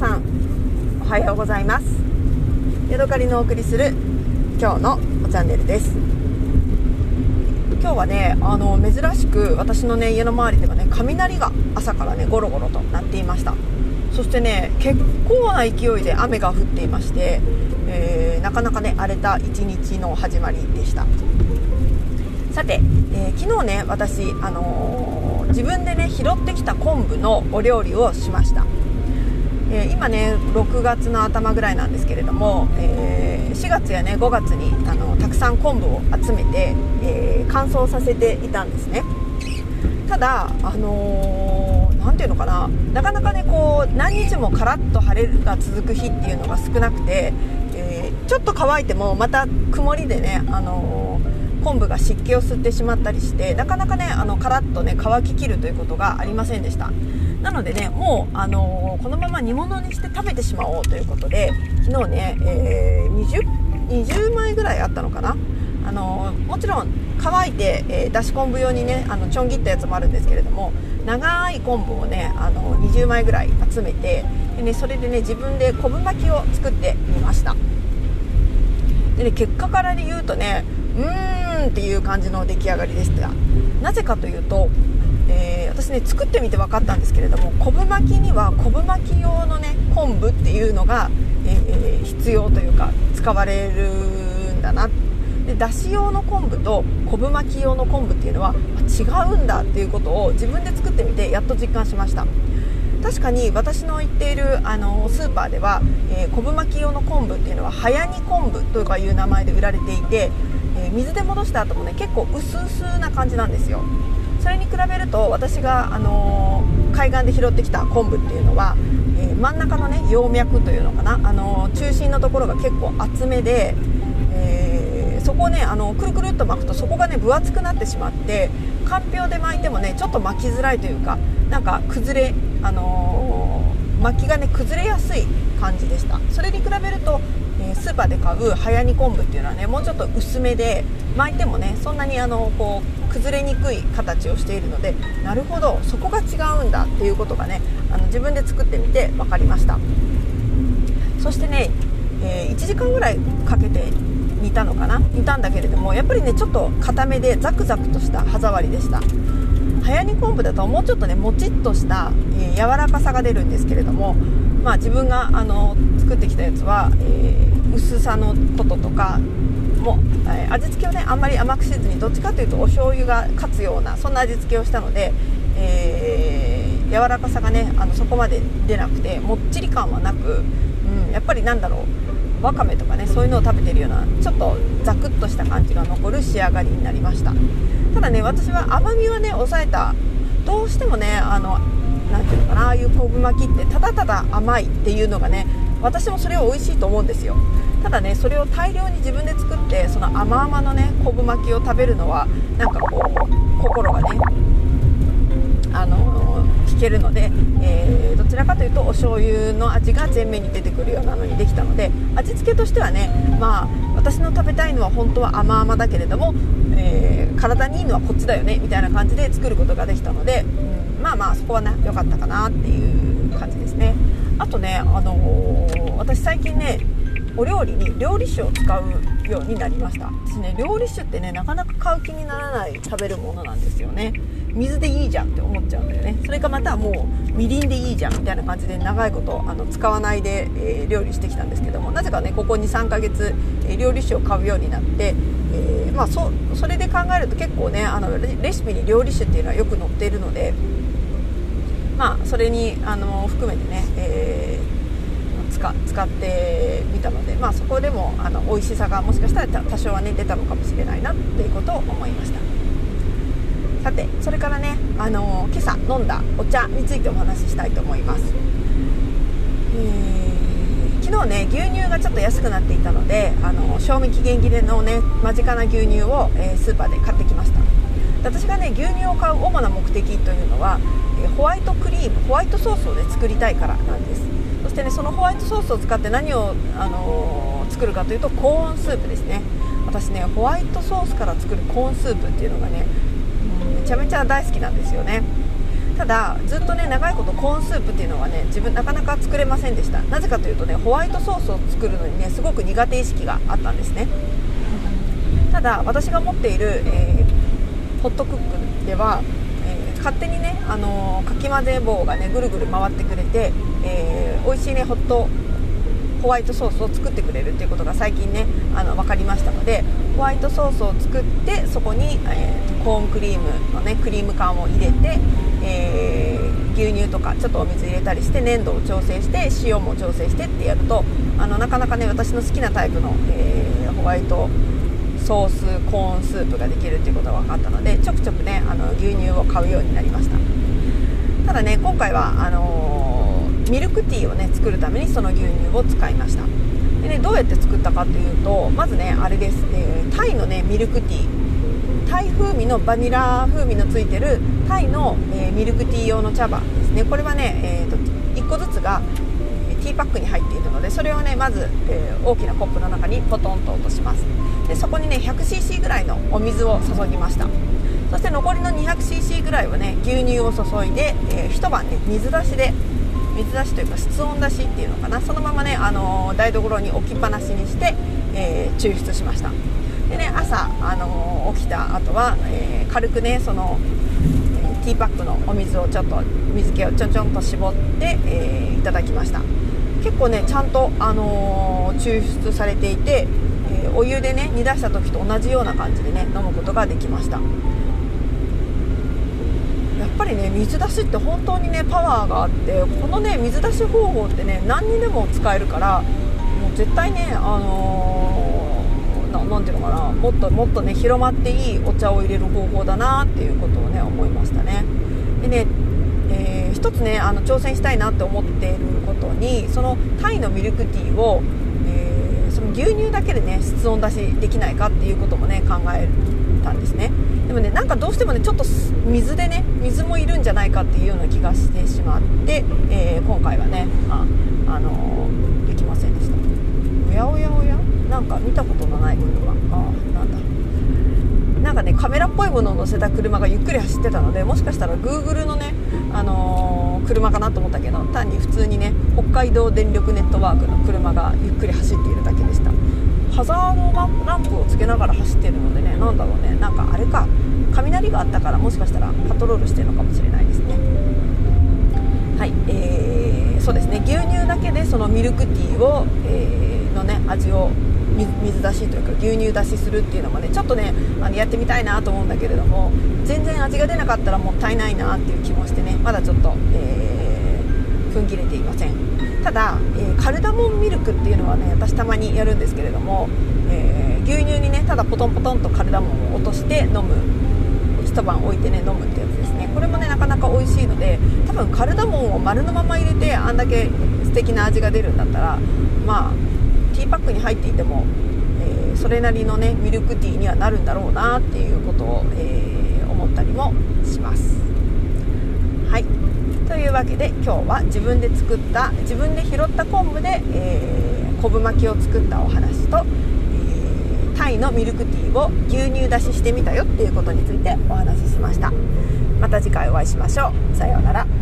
さんおはようございます。ヤドカリのお送りする今日のチャンネルです。今日はねあの珍しく私のね家の周りではね雷が朝からねゴロゴロと鳴っていました。そしてね結構な勢いで雨が降っていまして、えー、なかなかね荒れた一日の始まりでした。さて、えー、昨日ね私、あのー、自分でね拾ってきた昆布のお料理をしました、えー、今ね6月の頭ぐらいなんですけれども、え4月やね5月にあのたくさん昆布を集めて、え乾燥させていたんですね。ただあの何ていうのかななかなかねこう何日もカラッと晴れが続く日っていうのが少なくて、えちょっと乾いてもまた曇りでね、あの昆布が湿気を吸ってしまったりしてなかなかねあのカラッとね乾ききるということがありませんでした。なのでねもう、あのー、このまま煮物にして食べてしまおうということで昨日ね、えー、20, 20枚ぐらいあったのかな？あのー、もちろん乾いて、えー、だし昆布用にねあのちょん切ったやつもあるんですけれども長い昆布をねあの20枚ぐらい集めてで、ね、それでね自分で昆布巻きを作ってみました。でね結果からで言うとねうーんっていう感じの出来上がりでした。なぜかというと、えー、私ね作ってみて分かったんですけれども昆布巻きには昆布巻き用のね昆布っていうのが、えー、必要というか使われるんだな。でだし用の昆布と昆布巻き用の昆布っていうのは違うんだっていうことを自分で作ってみてやっと実感しました。確かに私の行っているあのスーパーでは、えー、昆布巻き用の昆布っていうのは早煮昆布とかいう名前で売られていてえー、水で戻した後もね結構薄々な感じなんですよ。それに比べると私が、あのー、海岸で拾ってきた昆布っていうのは、えー、真ん中のね葉脈というのかな、あの中心のところが結構厚めで、えそこをねあのくるくるっと巻くとそこがね分厚くなってしまってかんぴょうで巻いてもねちょっと巻きづらいというかなんか崩れ、あの巻きがね崩れやすい感じでした。それに比べるとえスーパーで買う早煮昆布っていうのはねもうちょっと薄めで巻いてもねそんなにあのこう崩れにくい形をしているのでなるほどそこが違うんだっていうことがねあの自分で作ってみて分かりました。そしてね、えー、1時間ぐらいかけて煮たのかな？煮たんだけれどもやっぱりねちょっと固めでザクザクとした歯触りでした。早煮昆布だともうちょっとねもちっとした、えー、柔らかさが出るんですけれどもまあ自分があの作ってきたやつは、えー、薄さのこととかも、えー、味付けをねあんまり甘くせずにどっちかというとお醤油が勝つようなそんな味付けをしたので、えー、柔らかさがねあのそこまで出なくてもっちり感はなく、うん、やっぱりなんだろうわかめとかねそういうのを食べてるようなちょっとザクッとした感じが残る仕上がりになりました。ただね私は甘みはね抑えた。どうしてもねあの何ていうのかなああいう昆布巻きってただただ甘いっていうのがね私もそれを美味しいと思うんですよ。ただねそれを大量に自分で作ってその甘々のね昆布巻きを食べるのはなんかこう心がねあの聞けるので、えー、どちらかというとお醤油の味が前面に出てくるようなのにできたので味付けとしてはねまあ私の食べたいのは本当は甘々だけれども、えー、体にいいのはこっちだよねみたいな感じで作ることができたので、まあまあそこはね良かったかなっていう感じですね。あとね、あのー、私最近ねお料理に料理酒を使うようになりました。私ね料理酒ってねなかなか買う気にならない食べるものなんですよね。水でいいじゃんって思っちゃうんだよね。それかまたもうみりんでいいじゃんみたいな感じで長いことあの使わないで、えー、料理してきたんですけども。なぜかねここ23ヶ月、えー、料理酒を買うようになって、えー、まあ、そそれで考えると結構ねあのレシピに料理酒っていうのはよく載っているのでまあ、それにあの含めてね、えー、使使ってみたので、まあ、そこでもあの美味しさがもしかしたら多少はね出たのかもしれないなっていうことを思いました。さてそれからね、あの今朝飲んだお茶についてお話ししたいと思います、えー、昨日ね牛乳がちょっと安くなっていたのであの賞味期限切れのね間近な牛乳を、えー、スーパーで買ってきました。私がね牛乳を買う主な目的というのはえホワイトクリームホワイトソースを、ね、作りたいからなんです。そしてねそのホワイトソースを使って何を、あのー、作るかというとコーンスープですね。私ねホワイトソースから作るコーンスープっていうのがね、うん、めちゃめちゃ大好きなんですよね。ただずっとね長いことコーンスープっていうのはね自分なかなか作れませんでした。なぜかというとねホワイトソースを作るのにねすごく苦手意識があったんですね。ただ私が持っている、えー、ホットクックでは、えー、勝手にね、あのー、かき混ぜ棒がねぐるぐる回ってくれて、えー、美味しいねホットホワイトソースを作ってくれるっていうことが最近ねあの分かりましたのでホワイトソースを作ってそこに、えー、コーンクリームのねクリーム缶を入れて、えー、牛乳とかちょっとお水入れたりして粘度を調整して塩も調整してってやるとあのなかなかね私の好きなタイプの、えー、ホワイトソースコーンスープができるっていうことが分かったのでちょくちょくねあの牛乳を買うようになりました。ただね今回はあのー、ミルクティーをね作るためにその牛乳を使いました。でねどうやって作ったかっていうとまずねあれです、えー、タイのねミルクティー。タイ風味のバニラ風味のついてるタイの、えー、ミルクティー用の茶葉ですね。これはね、えーと、1個ずつがティーパックに入っているのそれをねまず、えー、大きなコップの中にポトンと落とします。でそこにね 100cc ぐらいのお水を注ぎました。そして残りの 200cc ぐらいはね牛乳を注いで、えー、一晩ね水出しで水出しというか室温出しっていうのかな。そのままね、あのー、台所に置きっぱなしにして、えー、抽出しました。でね朝、あのー、起きた後は、え軽くねそのティーパックのお水をちょっと水気をちょんちょんと絞って、えいただきました。結構ねちゃんと、あの抽出されていて、えお湯でね煮出した時と同じような感じでね飲むことができました。やっぱりね水出しって本当にねパワーがあってこのね水出し方法ってね何にでも使えるからもう絶対ねあのー、ていうのかなもっともっとね広まっていいお茶を入れる方法だなっていうことをね思いましたね。でね、つねあの挑戦したいなって思っていることにそのタイのミルクティーを、えー、その牛乳だけでね室温出しできないかっていうこともね考えたんですね。でもねなんかどうしてもねちょっと水でね水もいるんじゃないかっていうような気がしてしまって、えー、今回はねあ、あのー、できませんでした。おやおやおや？なんか見たことのない車あなんだ？なんかねカメラっぽいものを乗せた車がゆっくり走ってたのでもしかしたら Google のね、あのー、車かなと思ったけど単に普通にね北海道電力ネットワークの車がゆっくり走っているだけでした。ハザードランプをつけながら走ってるのでね何だろうねなんかあれか。雷があったからもしかしたらパトロールしてるのかもしれないですね。はいえー、そうですね。牛乳だけでそのミルクティーを、えー、のね味を水出しというか牛乳出しするっていうのもねちょっとねあのやってみたいなと思うんだけれども全然味が出なかったらもったいないなっていう気もしてねまだちょっと、えー、踏ん切れていません。ただ、えー、カルダモンミルクっていうのはね私たまにやるんですけれども、えー、牛乳にねただポトンポトンとカルダモンを落として飲む一晩置いてね飲むってやつですね。これもねなかなか美味しいので多分カルダモンを丸のまま入れてあんだけ素敵な味が出るんだったらまあティーパックに入っていても、えー、それなりのねミルクティーにはなるんだろうなっていうことを、えー、思ったりもします。はい。というわけで今日は自分で作った自分で拾った昆布で、えー、昆布巻きを作ったお話と、え、タイのミルクティーを牛乳出ししてみたよっていうことについてお話ししました。また次回お会いしましょう。さようなら。